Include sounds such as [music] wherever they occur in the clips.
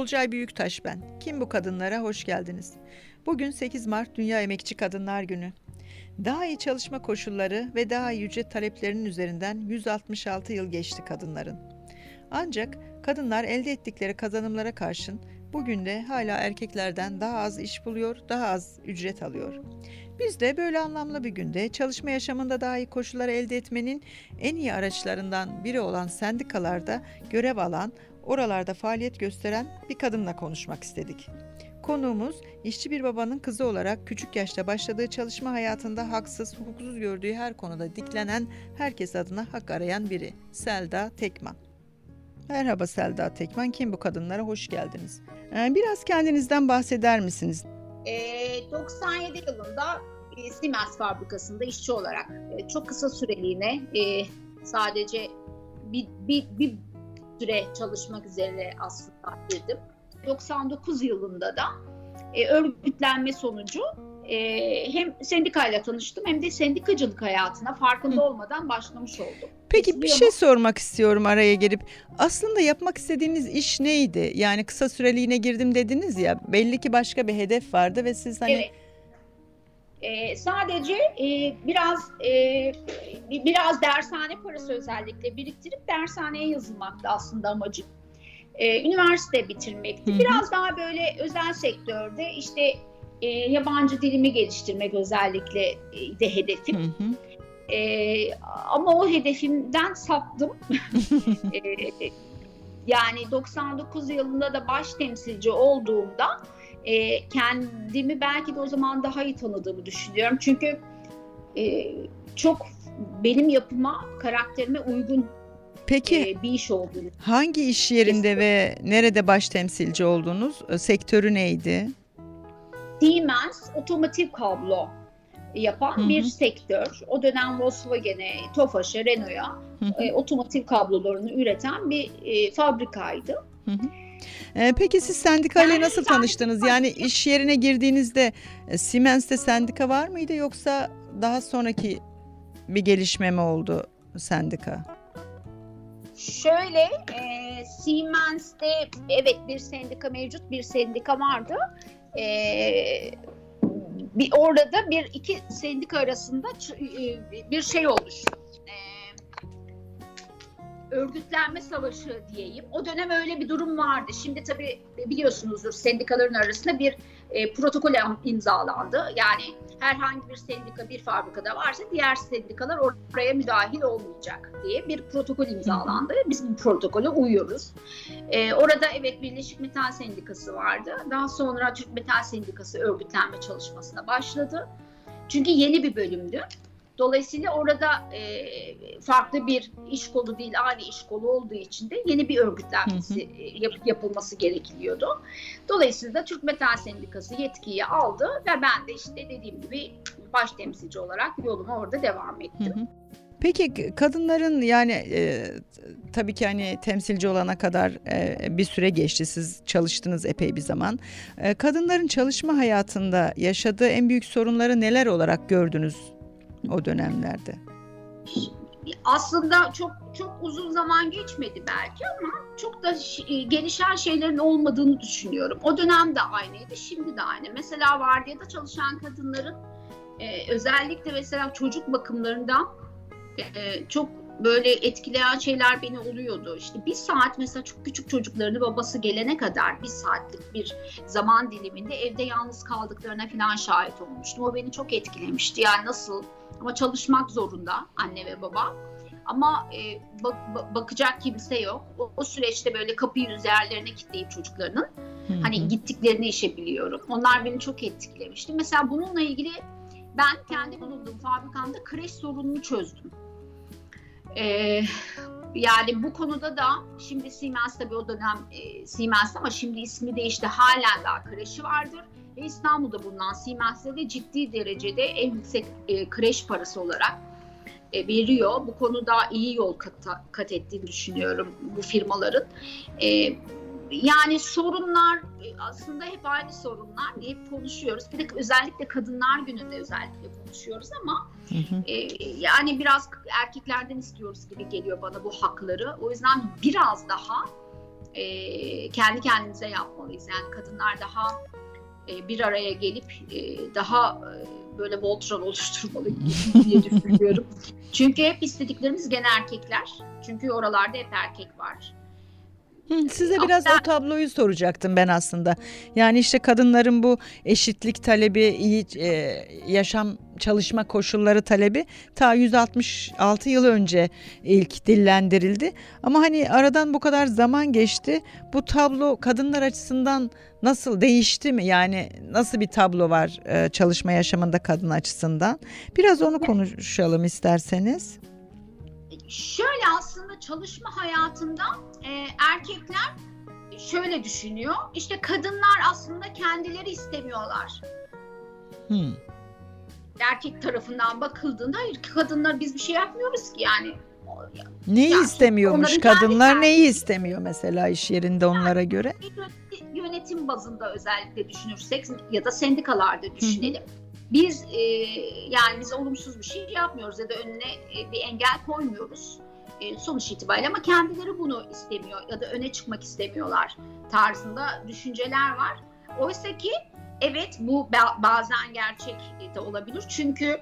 Olcay Büyüktaş ben. Kim bu kadınlara hoş geldiniz. Bugün 8 Mart Dünya Emekçi Kadınlar Günü. Daha iyi çalışma koşulları ve daha iyi ücret taleplerinin üzerinden 166 yıl geçti kadınların. Ancak kadınlar elde ettikleri kazanımlara karşın bugün de hala erkeklerden daha az iş buluyor, daha az ücret alıyor. Biz de böyle anlamlı bir günde çalışma yaşamında daha iyi koşullar elde etmenin en iyi araçlarından biri olan sendikalarda görev alan, oralarda faaliyet gösteren bir kadınla konuşmak istedik. Konuğumuz işçi bir babanın kızı olarak küçük yaşta başladığı çalışma hayatında haksız, hukuksuz gördüğü her konuda diklenen, herkes adına hak arayan biri. Selda Tekman. Merhaba Selda Tekman. Kim bu kadınlara hoş geldiniz. Ee, biraz kendinizden bahseder misiniz? E, 97 yılında e, Siemens fabrikasında işçi olarak e, çok kısa süreliğine e, sadece bir, bir, bir süre çalışmak üzere aslında girdim. 99 yılında da e, örgütlenme sonucu e, hem sendikayla tanıştım hem de sendikacılık hayatına farkında olmadan başlamış oldum. Peki bir şey sormak istiyorum araya girip. Aslında yapmak istediğiniz iş neydi? Yani kısa süreliğine girdim dediniz ya. Belli ki başka bir hedef vardı ve siz hani Evet. Ee, sadece e, biraz e, biraz dershane parası özellikle biriktirip dershaneye yazılmaktı aslında amacım. Ee, üniversite bitirmekti. Hı hı. Biraz daha böyle özel sektörde işte e, yabancı dilimi geliştirmek özellikle e, de hedefim. Hı hı. Ee, ama o hedefimden saptım. Ee, [laughs] yani 99 yılında da baş temsilci olduğumda e, kendimi belki de o zaman daha iyi tanıdığımı düşünüyorum. Çünkü e, çok benim yapıma, karakterime uygun Peki e, bir iş olduğunu. hangi iş yerinde ve nerede baş temsilci oldunuz? E, Sektörü neydi? Siemens otomotiv kablo yapan Hı hı. bir sektör. O dönem Volkswagen'e, Tofaş'a, Renault'a e, otomotiv kablolarını üreten bir e, fabrikaydı. E, Peki siz sendikayla Yani nasıl tanıştınız? Yani iş yerine girdiğinizde e, Siemens'te sendika var mıydı yoksa daha sonraki bir gelişme mi oldu sendika? Şöyle e, Siemens'te evet bir sendika mevcut bir sendika vardı. E, bir orada bir iki sendika arasında e, bir şey oluştu. E, örgütlenme savaşı diyeyim. O dönem öyle bir durum vardı. Şimdi tabii biliyorsunuzdur sendikaların arasında bir e, protokol imzalandı. Yani herhangi bir sendika bir fabrikada varsa diğer sendikalar oraya müdahil olmayacak diye bir protokol imzalandı. Biz bu protokole uyuyoruz. Ee, orada evet Birleşik Metal Sendikası vardı. Daha sonra Türk Metal Sendikası örgütlenme çalışmasına başladı. Çünkü yeni bir bölümdü. Dolayısıyla orada e, farklı bir iş kolu değil, aynı iş kolu olduğu için de yeni bir örgütlenmesi e, yap- yapılması gerekiyordu. Dolayısıyla Türk Metal Sendikası yetkiyi aldı ve ben de işte dediğim gibi baş temsilci olarak yoluma orada devam ettim. Hı hı. Peki kadınların yani e, tabii ki hani temsilci olana kadar e, bir süre geçti. Siz çalıştınız epey bir zaman. E, kadınların çalışma hayatında yaşadığı en büyük sorunları neler olarak gördünüz o dönemlerde? aslında çok çok uzun zaman geçmedi belki ama çok da e, gelişen şeylerin olmadığını düşünüyorum. O dönem de aynıydı, şimdi de aynı. Mesela vardiyada çalışan kadınların e, özellikle mesela çocuk bakımlarından e, çok böyle etkileyen şeyler beni oluyordu. İşte bir saat mesela çok küçük çocuklarını babası gelene kadar bir saatlik bir zaman diliminde evde yalnız kaldıklarına falan şahit olmuştum. O beni çok etkilemişti. Yani nasıl ama çalışmak zorunda anne ve baba. Ama e, bak- bak- bakacak kimse yok. O, o süreçte böyle kapıyı üzerlerine kilitleyip çocuklarının Hı hı. hani gittiklerini işe biliyorum. Onlar beni çok etkilemişti. Mesela bununla ilgili ben kendi bulunduğum fabrikamda kreş sorununu çözdüm. Ee, yani bu konuda da şimdi Siemens tabii o dönem e, Siemens ama şimdi ismi değişti. Halen daha kreşi vardır. Ve İstanbul'da bulunan Siemens'te de ciddi derecede en yüksek e, kreş parası olarak e, veriyor. Bu konuda iyi yol kat, kat ettiğini düşünüyorum bu firmaların. E, yani sorunlar e, aslında hep aynı sorunlar diye hep konuşuyoruz. Bir de özellikle kadınlar gününde özellikle konuşuyoruz ama Hı hı. e, yani biraz erkeklerden istiyoruz gibi geliyor bana bu hakları. O yüzden biraz daha e, kendi kendimize yapmalıyız. Yani kadınlar daha e, bir araya gelip e, daha e, böyle Voltron oluşturmalı [laughs] diye düşünüyorum. Çünkü hep istediklerimiz gene erkekler. Çünkü oralarda hep erkek var. Size biraz o tabloyu soracaktım ben aslında. Yani işte kadınların bu eşitlik talebi, iyi e, yaşam çalışma koşulları talebi ta 166 yıl önce ilk dillendirildi. Ama hani aradan bu kadar zaman geçti. Bu tablo kadınlar açısından nasıl değişti mi? Yani nasıl bir tablo var e, çalışma yaşamında kadın açısından? Biraz onu konuşalım isterseniz. Şöyle aslında çalışma hayatında e, erkekler şöyle düşünüyor. İşte kadınlar aslında kendileri istemiyorlar. Hmm. Erkek tarafından bakıldığında hayır kadınlar biz bir şey yapmıyoruz ki yani. Neyi yani, istemiyormuş kadınlar neyi istemiyor mesela iş yerinde onlara yani, göre? Yönetim bazında özellikle düşünürsek ya da sendikalarda düşünelim. Hı biz e, yani biz olumsuz bir şey yapmıyoruz ya da önüne e, bir engel koymuyoruz e, sonuç itibariyle ama kendileri bunu istemiyor ya da öne çıkmak istemiyorlar tarzında düşünceler var. Oysa ki evet bu bazen gerçek de olabilir çünkü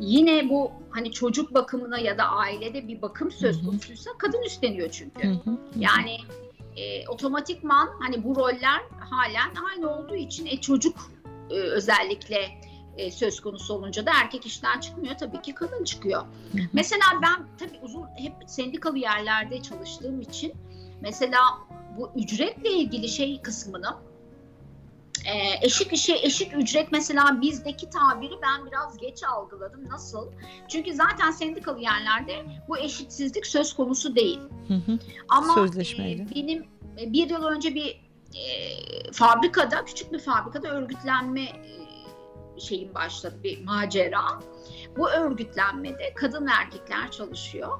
yine bu hani çocuk bakımına ya da ailede bir bakım söz konusuysa kadın üstleniyor çünkü. Yani e, otomatikman hani bu roller halen aynı olduğu için e, çocuk e, özellikle e, söz konusu olunca da erkek işten çıkmıyor tabii ki kadın çıkıyor. Mesela ben tabii uzun hep sendikalı yerlerde çalıştığım için mesela bu ücretle ilgili şey kısmını e, eşit işe eşit ücret mesela bizdeki tabiri ben biraz geç algıladım. Nasıl? Çünkü zaten sendikalı yerlerde bu eşitsizlik söz konusu değil. Ama Sözleşmeyle. E, benim e, bir yıl önce bir e, fabrikada, küçük bir fabrikada örgütlenme e, şeyin başladı bir macera. Bu örgütlenmede kadın ve erkekler çalışıyor.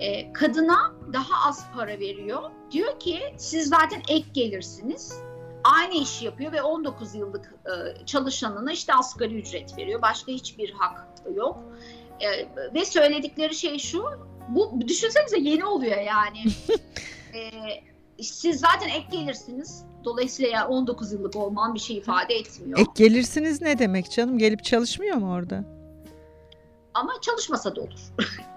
E, kadına daha az para veriyor. Diyor ki siz zaten ek gelirsiniz. Aynı işi yapıyor ve 19 yıllık e, çalışanına işte asgari ücret veriyor. Başka hiçbir hak yok. E, ve söyledikleri şey şu. Bu düşünsenize yeni oluyor yani. [laughs] e, siz zaten ek gelirsiniz. Dolayısıyla ya 19 yıllık olman bir şey ifade etmiyor. Ek gelirsiniz ne demek canım? Gelip çalışmıyor mu orada? Ama çalışmasa da olur.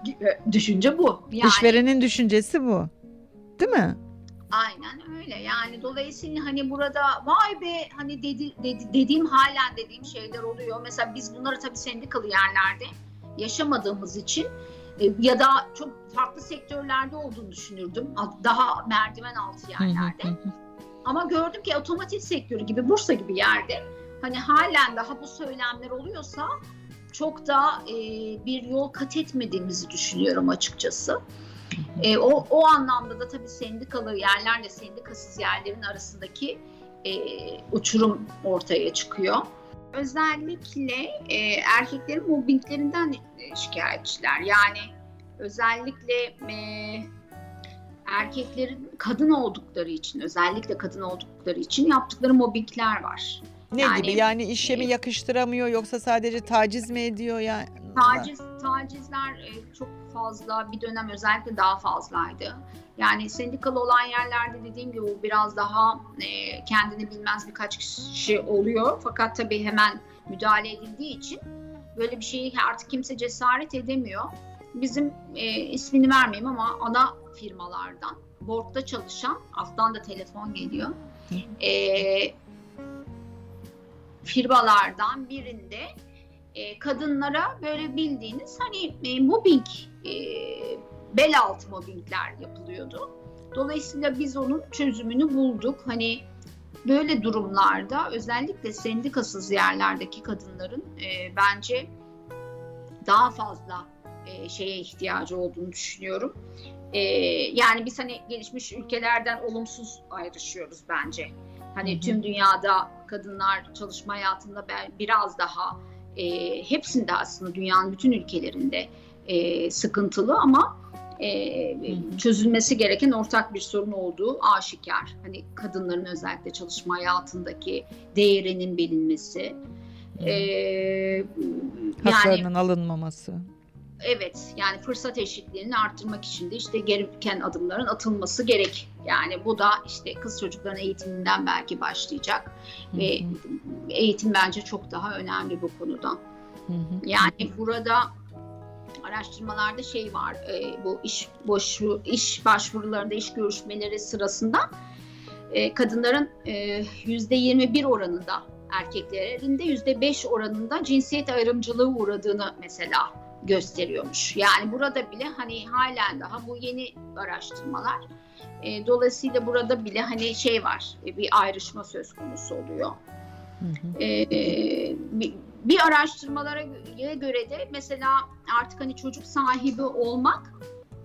[laughs] Düşünce bu. Yani, İşverenin düşüncesi bu. Değil mi? Aynen öyle. Yani dolayısıyla hani burada vay be hani dedi, dedi, dediğim halen dediğim şeyler oluyor. Mesela biz bunları tabii sendikalı yerlerde yaşamadığımız için ya da çok farklı sektörlerde olduğunu düşünürdüm. Daha merdiven altı yerlerde. Ama gördüm ki otomotiv sektörü gibi Bursa gibi yerde hani halen daha bu söylemler oluyorsa çok da e, bir yol kat etmediğimizi düşünüyorum açıkçası. E, o, o anlamda da tabii sendikalı yerlerle sendikasız yerlerin arasındaki e, uçurum ortaya çıkıyor. Özellikle e, erkeklerin mobbinglerinden e, şikayetçiler. Yani özellikle e, erkeklerin kadın oldukları için özellikle kadın oldukları için yaptıkları mobbingler var. Ne yani, gibi yani işe mi e, yakıştıramıyor yoksa sadece taciz mi ediyor yani? Taciz, tacizler e, çok fazla bir dönem özellikle daha fazlaydı. Yani sendikalı olan yerlerde dediğim gibi bu biraz daha e, kendini bilmez birkaç kişi oluyor. Fakat tabii hemen müdahale edildiği için böyle bir şeyi artık kimse cesaret edemiyor. Bizim e, ismini vermeyeyim ama ana firmalardan, board'da çalışan, alttan da telefon geliyor. E, firmalardan birinde e, kadınlara böyle bildiğiniz hani e, mobbing, e, bel altı mobbingler yapılıyordu. Dolayısıyla biz onun çözümünü bulduk. Hani böyle durumlarda özellikle sendikasız yerlerdeki kadınların e, bence daha fazla e, şeye ihtiyacı olduğunu düşünüyorum. E, yani biz hani gelişmiş ülkelerden olumsuz ayrışıyoruz bence. Hani tüm dünyada kadınlar çalışma hayatında biraz daha e, hepsinde aslında dünyanın bütün ülkelerinde e, sıkıntılı ama e, çözülmesi gereken ortak bir sorun olduğu aşikar. Hani kadınların özellikle çalışma hayatındaki değerinin bilinmesi. E, Haklarının yani, alınmaması evet yani fırsat eşitliğini arttırmak için de işte gereken adımların atılması gerek. Yani bu da işte kız çocukların eğitiminden belki başlayacak hı hı. ve eğitim bence çok daha önemli bu konuda. Hı hı. Yani burada araştırmalarda şey var e, bu iş boşu iş başvurularında iş görüşmeleri sırasında e, kadınların yüzde e, 21 oranında erkeklerin de yüzde 5 oranında cinsiyet ayrımcılığı uğradığını mesela gösteriyormuş. Yani burada bile hani halen daha bu yeni araştırmalar e, dolayısıyla burada bile hani şey var e, bir ayrışma söz konusu oluyor. Hı hı. E, bir, bir araştırmalara göre de mesela artık hani çocuk sahibi olmak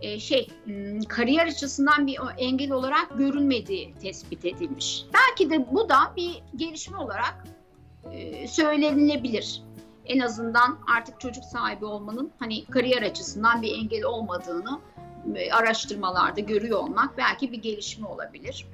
e, şey kariyer açısından bir engel olarak görünmediği tespit edilmiş. Belki de bu da bir gelişme olarak e, söylenilebilir. En azından artık çocuk sahibi olmanın hani kariyer açısından bir engel olmadığını e, araştırmalarda görüyor olmak belki bir gelişme olabilir.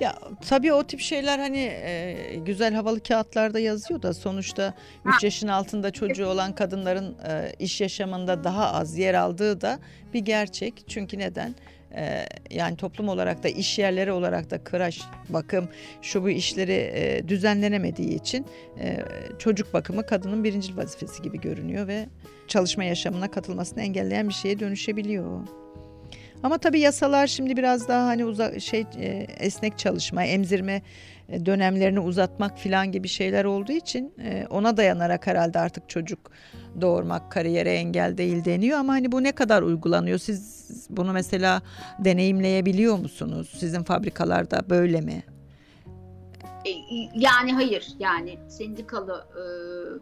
Ya tabii o tip şeyler hani e, güzel havalı kağıtlarda yazıyor da sonuçta 3 yaşın altında çocuğu olan kadınların e, iş yaşamında daha az yer aldığı da bir gerçek. Çünkü neden? E, yani toplum olarak da iş yerleri olarak da kıraş, bakım, şu bu işleri e, düzenlenemediği için e, çocuk bakımı kadının birinci vazifesi gibi görünüyor ve çalışma yaşamına katılmasını engelleyen bir şeye dönüşebiliyor. Ama tabii yasalar şimdi biraz daha hani uzak şey e, esnek çalışma, emzirme e, dönemlerini uzatmak filan gibi şeyler olduğu için e, ona dayanarak herhalde artık çocuk doğurmak kariyere engel değil deniyor ama hani bu ne kadar uygulanıyor? Siz bunu mesela deneyimleyebiliyor musunuz? Sizin fabrikalarda böyle mi? Yani hayır yani sendikalı e,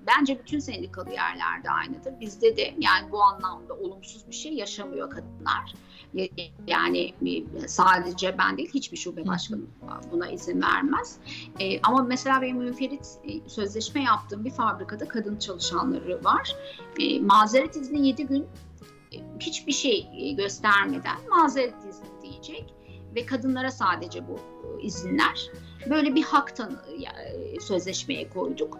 bence bütün sendikalı yerlerde aynıdır. Bizde de yani bu anlamda olumsuz bir şey yaşamıyor kadınlar. Yani sadece ben değil hiçbir şube başkanı buna izin vermez. E, ama mesela benim münferit e, sözleşme yaptığım bir fabrikada kadın çalışanları var. E, mazeret izni 7 gün e, hiçbir şey göstermeden mazeret izni diyecek ve kadınlara sadece bu e, izinler. Böyle bir hak tanı e, sözleşmeye koyduk.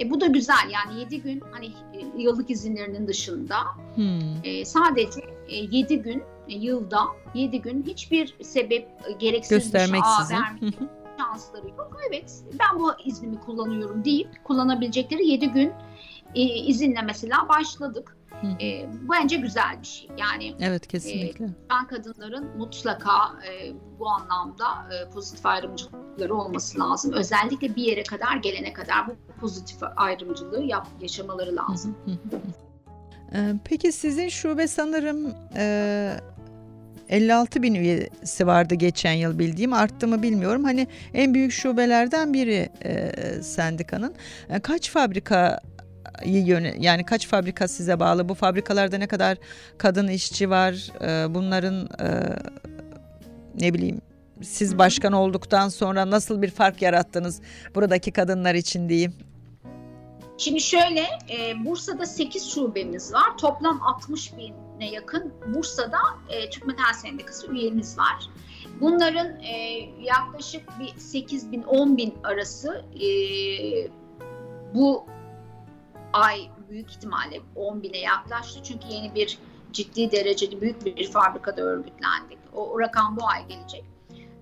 E, bu da güzel yani 7 gün hani e, yıllık izinlerinin dışında hmm. e, sadece e, 7 gün e, yılda 7 gün hiçbir sebep e, gereksiz bir şey şansları yok. Evet ben bu iznimi kullanıyorum deyip kullanabilecekleri 7 gün e, izinle mesela başladık. E, bence güzel bir şey. Yani Evet kesinlikle. E, ben kadınların mutlaka e, bu anlamda e, pozitif ayrımcılıkları olması lazım. Özellikle bir yere kadar gelene kadar bu pozitif ayrımcılığı yap, yaşamaları lazım. Peki sizin şube sanırım e, 56 bin üyesi vardı geçen yıl bildiğim arttı mı bilmiyorum. Hani en büyük şubelerden biri e, sendikanın. E, kaç fabrika yani kaç fabrika size bağlı? Bu fabrikalarda ne kadar kadın işçi var? Ee, bunların e, ne bileyim siz başkan olduktan sonra nasıl bir fark yarattınız buradaki kadınlar için diyeyim? Şimdi şöyle, e, Bursa'da 8 şubemiz var. Toplam 60 bine yakın Bursa'da e, Türk Metal Sendikası üyemiz var. Bunların e, yaklaşık bir 8 bin 10 bin arası e, bu ay büyük ihtimalle 10 bine yaklaştı. Çünkü yeni bir ciddi derecede büyük bir fabrikada örgütlendik. O, o rakam bu ay gelecek.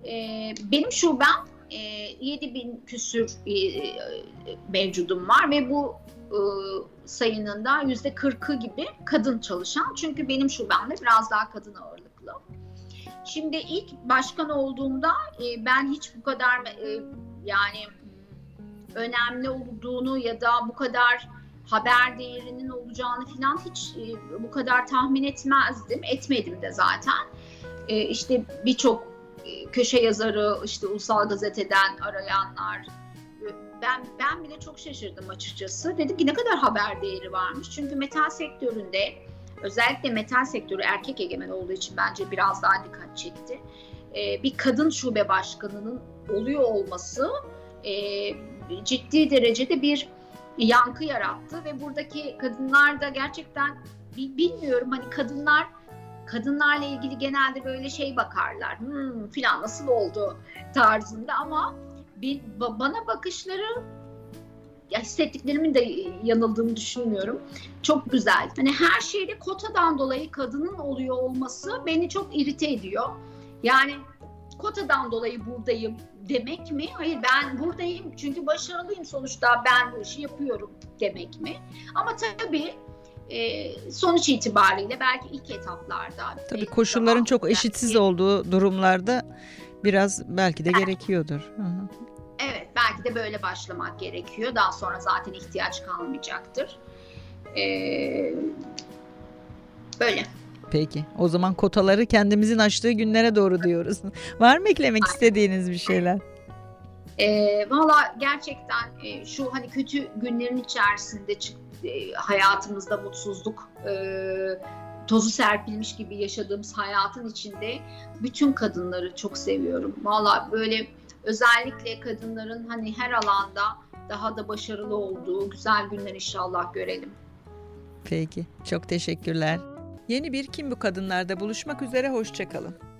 E, benim şubem e, 7 bin küsür e, mevcudum var ve bu e, sayının da yüzde 40'ı gibi kadın çalışan. Çünkü benim şubemde biraz daha kadın ağırlıklı. Şimdi ilk başkan olduğumda e, ben hiç bu kadar e, yani önemli olduğunu ya da bu kadar haber değerinin olacağını falan hiç e, bu kadar tahmin etmezdim. Etmedim de zaten. E, işte birçok e, köşe yazarı, işte Ulusal Gazete'den arayanlar, e, ben ben bile çok şaşırdım açıkçası. Dedim ki ne kadar haber değeri varmış. Çünkü metal sektöründe özellikle metal sektörü erkek egemen olduğu için bence biraz daha dikkat çekti. E, bir kadın şube başkanının oluyor olması e, ciddi derecede bir yankı yarattı ve buradaki kadınlar da gerçekten bilmiyorum hani kadınlar kadınlarla ilgili genelde böyle şey bakarlar hmm, filan nasıl oldu tarzında ama bir, bana bakışları ya hissettiklerimin de yanıldığını düşünmüyorum. Çok güzel. Hani her şeyde kotadan dolayı kadının oluyor olması beni çok irite ediyor. Yani kotadan dolayı buradayım demek mi? Hayır ben buradayım çünkü başarılıyım sonuçta ben bu işi yapıyorum demek mi? Ama tabii e, sonuç itibariyle belki ilk etaplarda Tabii belki koşulların daha çok belki- eşitsiz olduğu durumlarda biraz belki de gerekiyordur. Hı hı. Evet, belki de böyle başlamak gerekiyor. Daha sonra zaten ihtiyaç kalmayacaktır. Ee, böyle. Peki. O zaman kotaları kendimizin açtığı günlere doğru diyoruz. [laughs] Var mı eklemek istediğiniz bir şeyler? Ee, Valla gerçekten e, şu hani kötü günlerin içerisinde çık, e, hayatımızda mutsuzluk e, tozu serpilmiş gibi yaşadığımız hayatın içinde bütün kadınları çok seviyorum. Valla böyle özellikle kadınların hani her alanda daha da başarılı olduğu güzel günler inşallah görelim. Peki. Çok teşekkürler. Yeni bir Kim Bu Kadınlar'da buluşmak üzere. Hoşçakalın.